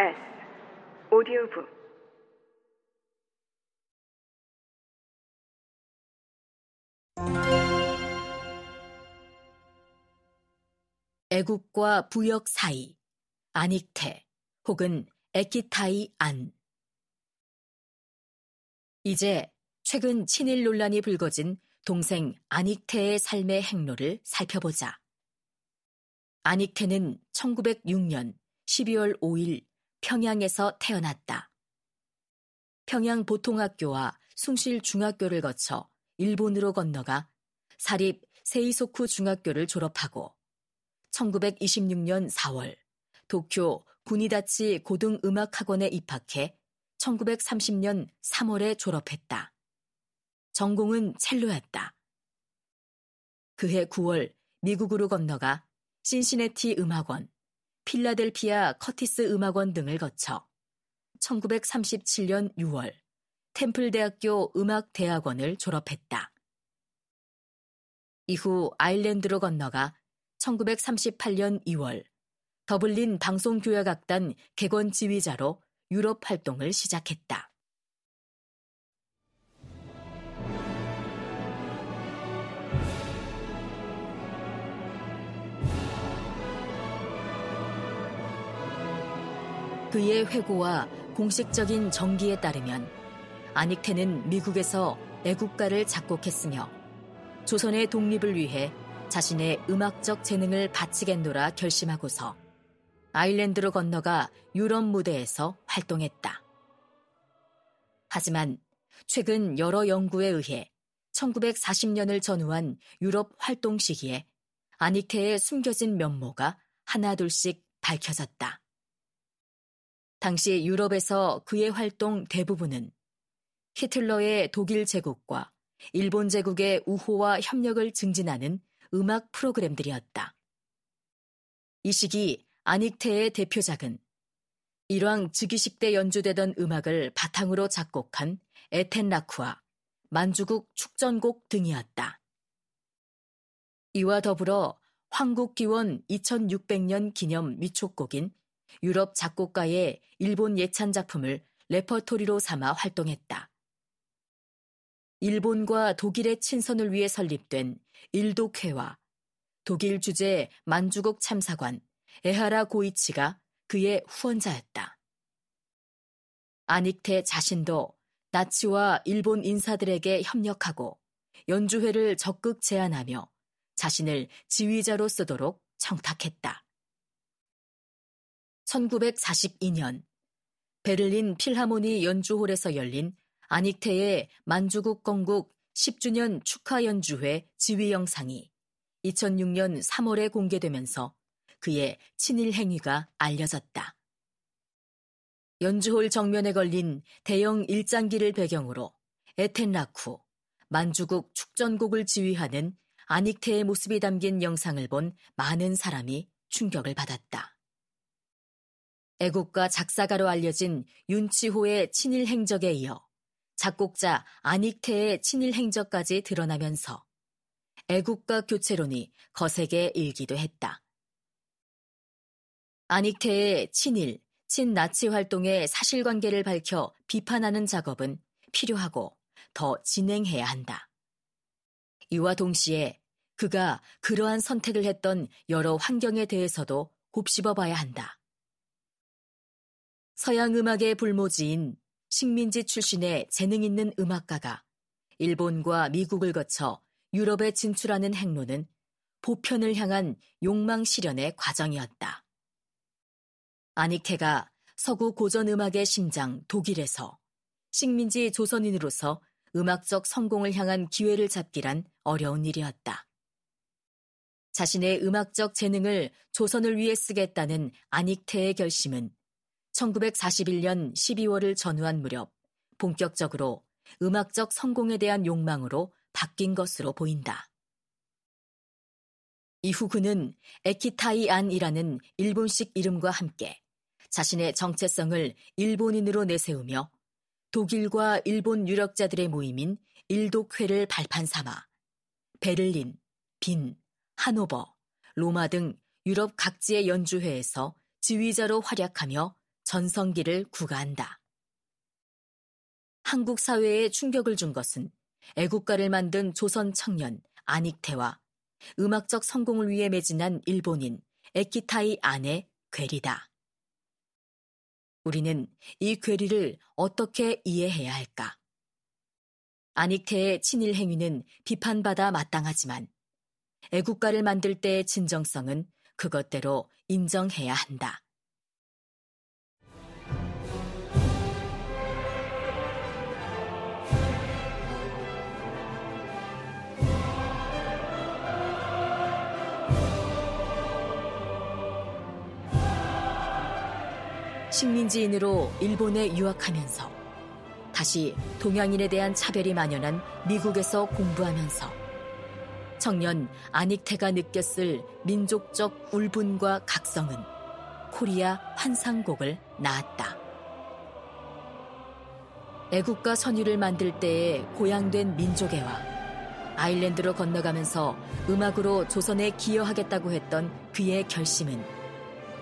S 오디오북 애국과 부역 사이, 안익태 혹은 에키타이 안. 이제 최근 친일 논란이 불거진 동생 안익태의 삶의 행로를 살펴보자. 안익태는 1906년 12월 5일 평양에서 태어났다. 평양 보통학교와 숭실 중학교를 거쳐 일본으로 건너가 사립 세이소쿠 중학교를 졸업하고 1926년 4월 도쿄 구니다치 고등음악학원에 입학해 1930년 3월에 졸업했다. 전공은 첼로였다. 그해 9월 미국으로 건너가 신시내티 음악원, 필라델피아 커티스 음악원 등을 거쳐 1937년 6월 템플대학교 음악대학원을 졸업했다. 이후 아일랜드로 건너가 1938년 2월 더블린 방송교역악단 개건 지휘자로 유럽 활동을 시작했다. 그의 회고와 공식적인 정기에 따르면 아닉테는 미국에서 애국가를 작곡했으며 조선의 독립을 위해 자신의 음악적 재능을 바치겠노라 결심하고서 아일랜드로 건너가 유럽 무대에서 활동했다. 하지만 최근 여러 연구에 의해 1940년을 전후한 유럽 활동 시기에 아닉테의 숨겨진 면모가 하나둘씩 밝혀졌다. 당시 유럽에서 그의 활동 대부분은 히틀러의 독일 제국과 일본 제국의 우호와 협력을 증진하는 음악 프로그램들이었다. 이 시기 아닉테의 대표작은 일왕 즉위식 때 연주되던 음악을 바탕으로 작곡한 에텐라크와 만주국 축전곡 등이었다. 이와 더불어 황국기원 2600년 기념 위촉곡인 유럽 작곡가의 일본 예찬 작품을 레퍼토리로 삼아 활동했다. 일본과 독일의 친선을 위해 설립된 일독회와 독일 주재 만주국 참사관 에하라 고이치가 그의 후원자였다. 안익태 자신도 나치와 일본 인사들에게 협력하고 연주회를 적극 제안하며 자신을 지휘자로 쓰도록 청탁했다. 1942년 베를린 필하모니 연주홀에서 열린 아닉테의 만주국 건국 10주년 축하 연주회 지휘 영상이 2006년 3월에 공개되면서 그의 친일 행위가 알려졌다. 연주홀 정면에 걸린 대형 일장기를 배경으로 에텐라쿠, 만주국 축전곡을 지휘하는 아닉테의 모습이 담긴 영상을 본 많은 사람이 충격을 받았다. 애국가 작사가로 알려진 윤치호의 친일 행적에 이어 작곡자 아닉테의 친일 행적까지 드러나면서 애국가 교체론이 거세게 일기도 했다. 아닉테의 친일, 친나치 활동의 사실관계를 밝혀 비판하는 작업은 필요하고 더 진행해야 한다. 이와 동시에 그가 그러한 선택을 했던 여러 환경에 대해서도 곱씹어 봐야 한다. 서양 음악의 불모지인 식민지 출신의 재능 있는 음악가가 일본과 미국을 거쳐 유럽에 진출하는 행로는 보편을 향한 욕망 실현의 과정이었다. 아니케가 서구 고전 음악의 심장 독일에서 식민지 조선인으로서 음악적 성공을 향한 기회를 잡기란 어려운 일이었다. 자신의 음악적 재능을 조선을 위해 쓰겠다는 아닉테의 결심은 1941년 12월을 전후한 무렵 본격적으로 음악적 성공에 대한 욕망으로 바뀐 것으로 보인다. 이후 그는 에키타이 안이라는 일본식 이름과 함께 자신의 정체성을 일본인으로 내세우며 독일과 일본 유력자들의 모임인 일독회를 발판 삼아 베를린, 빈, 하노버, 로마 등 유럽 각지의 연주회에서 지휘자로 활약하며 전성기를 구가한다. 한국 사회에 충격을 준 것은 애국가를 만든 조선 청년 안익태와 음악적 성공을 위해 매진한 일본인 에키타이 아내 괴리다. 우리는 이 괴리를 어떻게 이해해야 할까? 안익태의 친일 행위는 비판받아 마땅하지만 애국가를 만들 때의 진정성은 그것대로 인정해야 한다. 식민지인으로 일본에 유학하면서 다시 동양인에 대한 차별이 만연한 미국에서 공부하면서 청년 안익태가 느꼈을 민족적 울분과 각성은 코리아 환상곡을 낳았다. 애국가 선율을 만들 때에 고양된 민족애와 아일랜드로 건너가면서 음악으로 조선에 기여하겠다고 했던 그의 결심은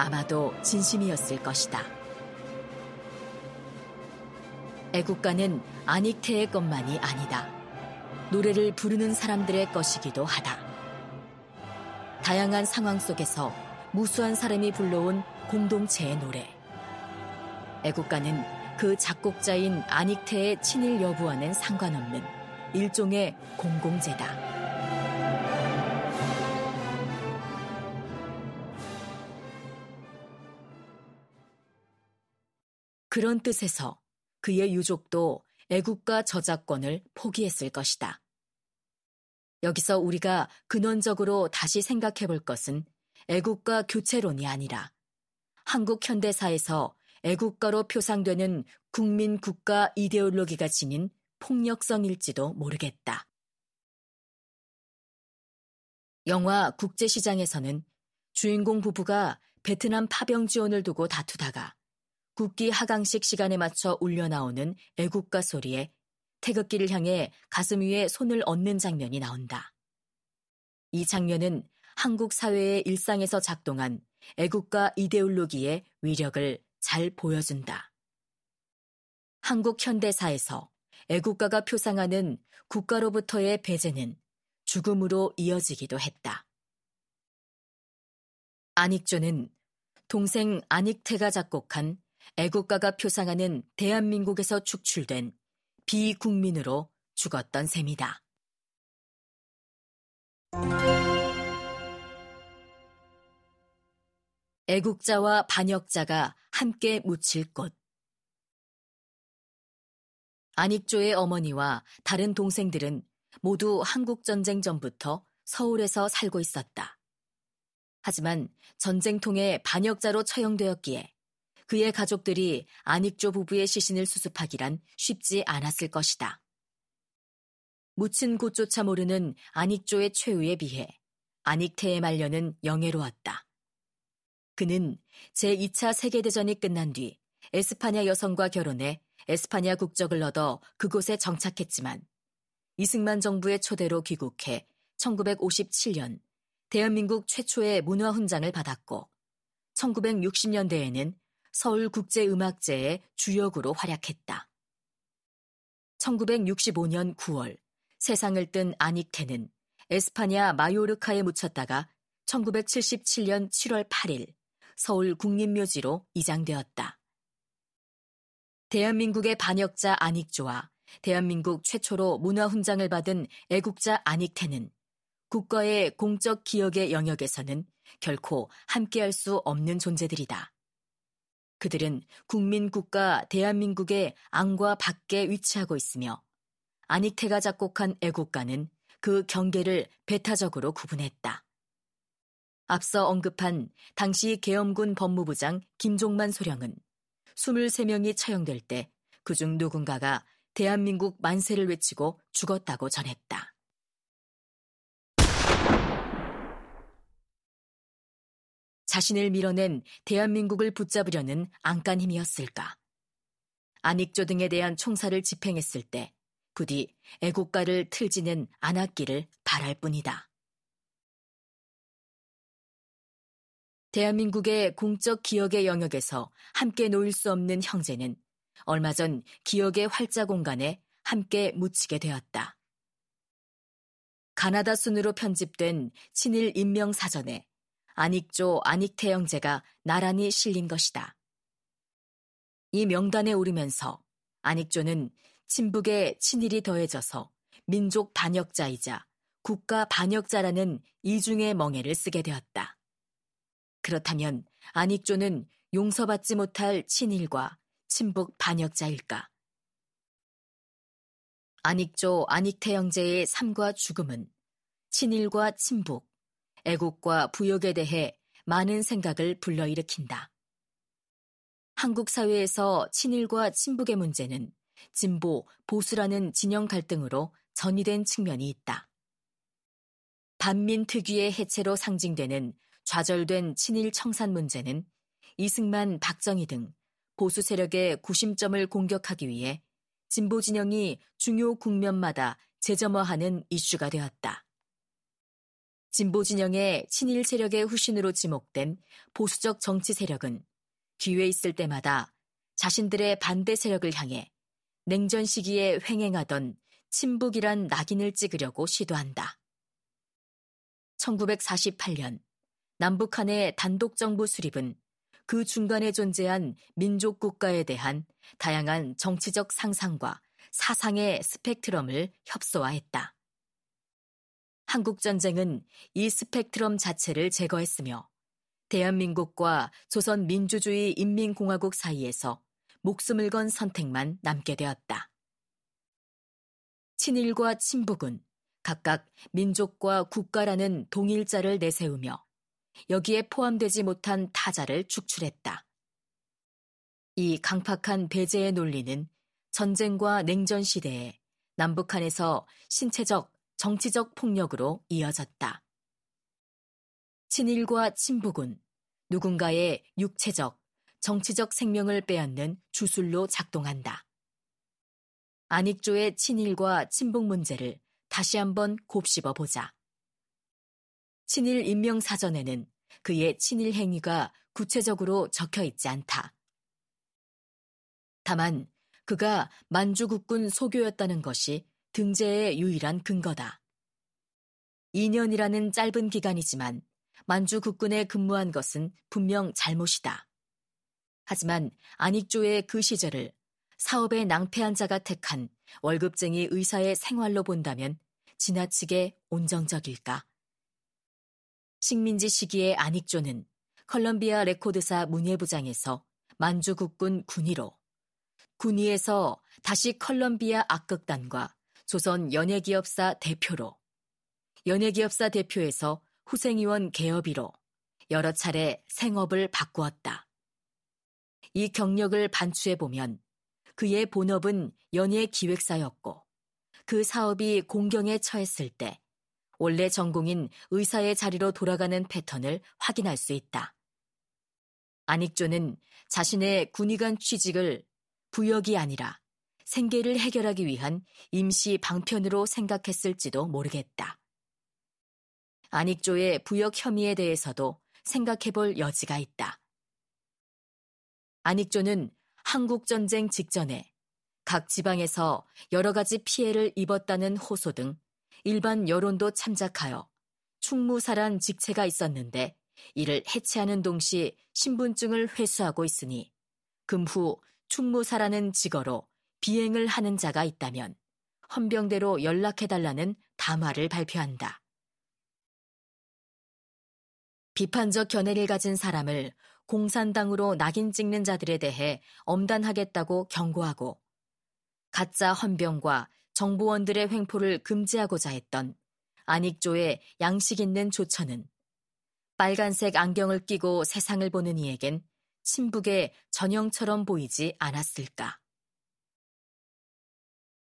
아마도 진심이었을 것이다. 애국가는 안익태의 것만이 아니다. 노래를 부르는 사람들의 것이기도 하다. 다양한 상황 속에서 무수한 사람이 불러온 공동체의 노래. 애국가는 그 작곡자인 안익태의 친일 여부와는 상관없는 일종의 공공재다. 그런 뜻에서 그의 유족도 애국가 저작권을 포기했을 것이다. 여기서 우리가 근원적으로 다시 생각해 볼 것은 애국가 교체론이 아니라 한국 현대사에서 애국가로 표상되는 국민 국가 이데올로기가 지닌 폭력성일지도 모르겠다. 영화 국제시장에서는 주인공 부부가 베트남 파병 지원을 두고 다투다가 국기 하강식 시간에 맞춰 울려 나오는 애국가 소리에 태극기를 향해 가슴 위에 손을 얹는 장면이 나온다. 이 장면은 한국 사회의 일상에서 작동한 애국가 이데올로기의 위력을 잘 보여준다. 한국 현대사에서 애국가가 표상하는 국가로부터의 배제는 죽음으로 이어지기도 했다. 안익조는 동생 안익태가 작곡한 애국가가 표상하는 대한민국에서 축출된 비국민으로 죽었던 셈이다. 애국자와 반역자가 함께 묻힐 곳. 안익조의 어머니와 다른 동생들은 모두 한국전쟁 전부터 서울에서 살고 있었다. 하지만 전쟁통에 반역자로 처형되었기에 그의 가족들이 안익조 부부의 시신을 수습하기란 쉽지 않았을 것이다. 묻힌 곳조차 모르는 안익조의 최후에 비해 안익태의 말년은 영예로웠다. 그는 제2차 세계대전이 끝난 뒤 에스파냐 여성과 결혼해 에스파냐 국적을 얻어 그곳에 정착했지만 이승만 정부의 초대로 귀국해 1957년 대한민국 최초의 문화훈장을 받았고 1960년대에는 서울국제음악제의 주역으로 활약했다. 1965년 9월 세상을 뜬 아닉테는 에스파냐 마요르카에 묻혔다가 1977년 7월 8일 서울 국립묘지로 이장되었다. 대한민국의 반역자 아닉조와 대한민국 최초로 문화훈장을 받은 애국자 아닉테는 국가의 공적 기억의 영역에서는 결코 함께할 수 없는 존재들이다. 그들은 국민국가 대한민국의 안과 밖에 위치하고 있으며 안익태가 작곡한 애국가는 그 경계를 배타적으로 구분했다. 앞서 언급한 당시 계엄군 법무부장 김종만 소령은 23명이 처형될 때 그중 누군가가 대한민국 만세를 외치고 죽었다고 전했다. 자신을 밀어낸 대한민국을 붙잡으려는 안간 힘이었을까? 안익조 등에 대한 총살을 집행했을 때 부디 애국가를 틀지는 않았기를 바랄 뿐이다. 대한민국의 공적 기억의 영역에서 함께 놓일 수 없는 형제는 얼마 전 기억의 활자 공간에 함께 묻히게 되었다. 가나다 순으로 편집된 친일 인명 사전에 안익조 안익태 형제가 나란히 실린 것이다. 이 명단에 오르면서 안익조는 친북의 친일이 더해져서 민족 반역자이자 국가 반역자라는 이중의 멍해를 쓰게 되었다. 그렇다면 안익조는 용서받지 못할 친일과 친북 반역자일까? 안익조 안익태 형제의 삶과 죽음은 친일과 친북, 애국과 부역에 대해 많은 생각을 불러일으킨다. 한국 사회에서 친일과 친북의 문제는 진보, 보수라는 진영 갈등으로 전이된 측면이 있다. 반민 특유의 해체로 상징되는 좌절된 친일 청산 문제는 이승만, 박정희 등 보수 세력의 구심점을 공격하기 위해 진보 진영이 중요 국면마다 재점화하는 이슈가 되었다. 진보 진영의 친일 세력의 후신으로 지목된 보수적 정치 세력은 기회 있을 때마다 자신들의 반대 세력을 향해 냉전 시기에 횡행하던 친북이란 낙인을 찍으려고 시도한다. 1948년 남북한의 단독 정부 수립은 그 중간에 존재한 민족 국가에 대한 다양한 정치적 상상과 사상의 스펙트럼을 협소화했다. 한국전쟁은 이 스펙트럼 자체를 제거했으며 대한민국과 조선 민주주의 인민공화국 사이에서 목숨을 건 선택만 남게 되었다. 친일과 친북은 각각 민족과 국가라는 동일자를 내세우며 여기에 포함되지 못한 타자를 축출했다. 이 강팍한 배제의 논리는 전쟁과 냉전 시대에 남북한에서 신체적, 정치적 폭력으로 이어졌다. 친일과 친북은 누군가의 육체적, 정치적 생명을 빼앗는 주술로 작동한다. 안익조의 친일과 친북 문제를 다시 한번 곱씹어 보자. 친일 인명사전에는 그의 친일 행위가 구체적으로 적혀 있지 않다. 다만 그가 만주국군 소교였다는 것이 등재의 유일한 근거다. 2년이라는 짧은 기간이지만 만주 국군에 근무한 것은 분명 잘못이다. 하지만 안익조의 그 시절을 사업에 낭패한 자가 택한 월급쟁이 의사의 생활로 본다면 지나치게 온정적일까? 식민지 시기의 안익조는 컬럼비아 레코드사 문예부장에서 만주 국군 군의로, 군의에서 다시 컬럼비아 악극단과 조선 연예기업사 대표로, 연예기업사 대표에서 후생위원 개업이로 여러 차례 생업을 바꾸었다. 이 경력을 반추해 보면 그의 본업은 연예 기획사였고 그 사업이 공경에 처했을 때 원래 전공인 의사의 자리로 돌아가는 패턴을 확인할 수 있다. 안익조는 자신의 군의관 취직을 부역이 아니라 생계를 해결하기 위한 임시 방편으로 생각했을지도 모르겠다. 안익조의 부역 혐의에 대해서도 생각해 볼 여지가 있다. 안익조는 한국전쟁 직전에 각 지방에서 여러 가지 피해를 입었다는 호소 등 일반 여론도 참작하여 충무사란 직체가 있었는데 이를 해체하는 동시 신분증을 회수하고 있으니 금후 충무사라는 직어로 비행을 하는 자가 있다면 헌병대로 연락해달라는 담화를 발표한다. 비판적 견해를 가진 사람을 공산당으로 낙인 찍는 자들에 대해 엄단하겠다고 경고하고 가짜 헌병과 정보원들의 횡포를 금지하고자 했던 안익조의 양식 있는 조처는 빨간색 안경을 끼고 세상을 보는 이에겐 친북의 전형처럼 보이지 않았을까.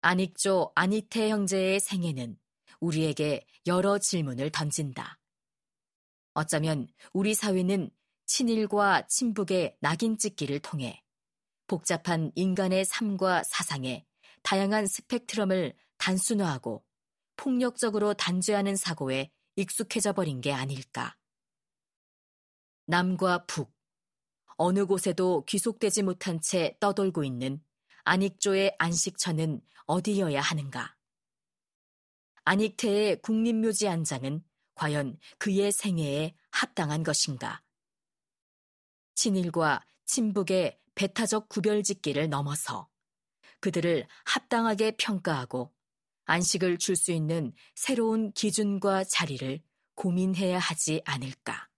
안익조 안익태 형제의 생애는 우리에게 여러 질문을 던진다. 어쩌면 우리 사회는 친일과 친북의 낙인 찍기를 통해 복잡한 인간의 삶과 사상에 다양한 스펙트럼을 단순화하고 폭력적으로 단죄하는 사고에 익숙해져 버린 게 아닐까. 남과 북, 어느 곳에도 귀속되지 못한 채 떠돌고 있는 안익조의 안식처는 어디여야 하는가? 안익태의 국립묘지 안장은 과연 그의 생애에 합당한 것인가? 친일과 친북의 배타적 구별짓기를 넘어서 그들을 합당하게 평가하고 안식을 줄 수 있는 새로운 기준과 자리를 고민해야 하지 않을까.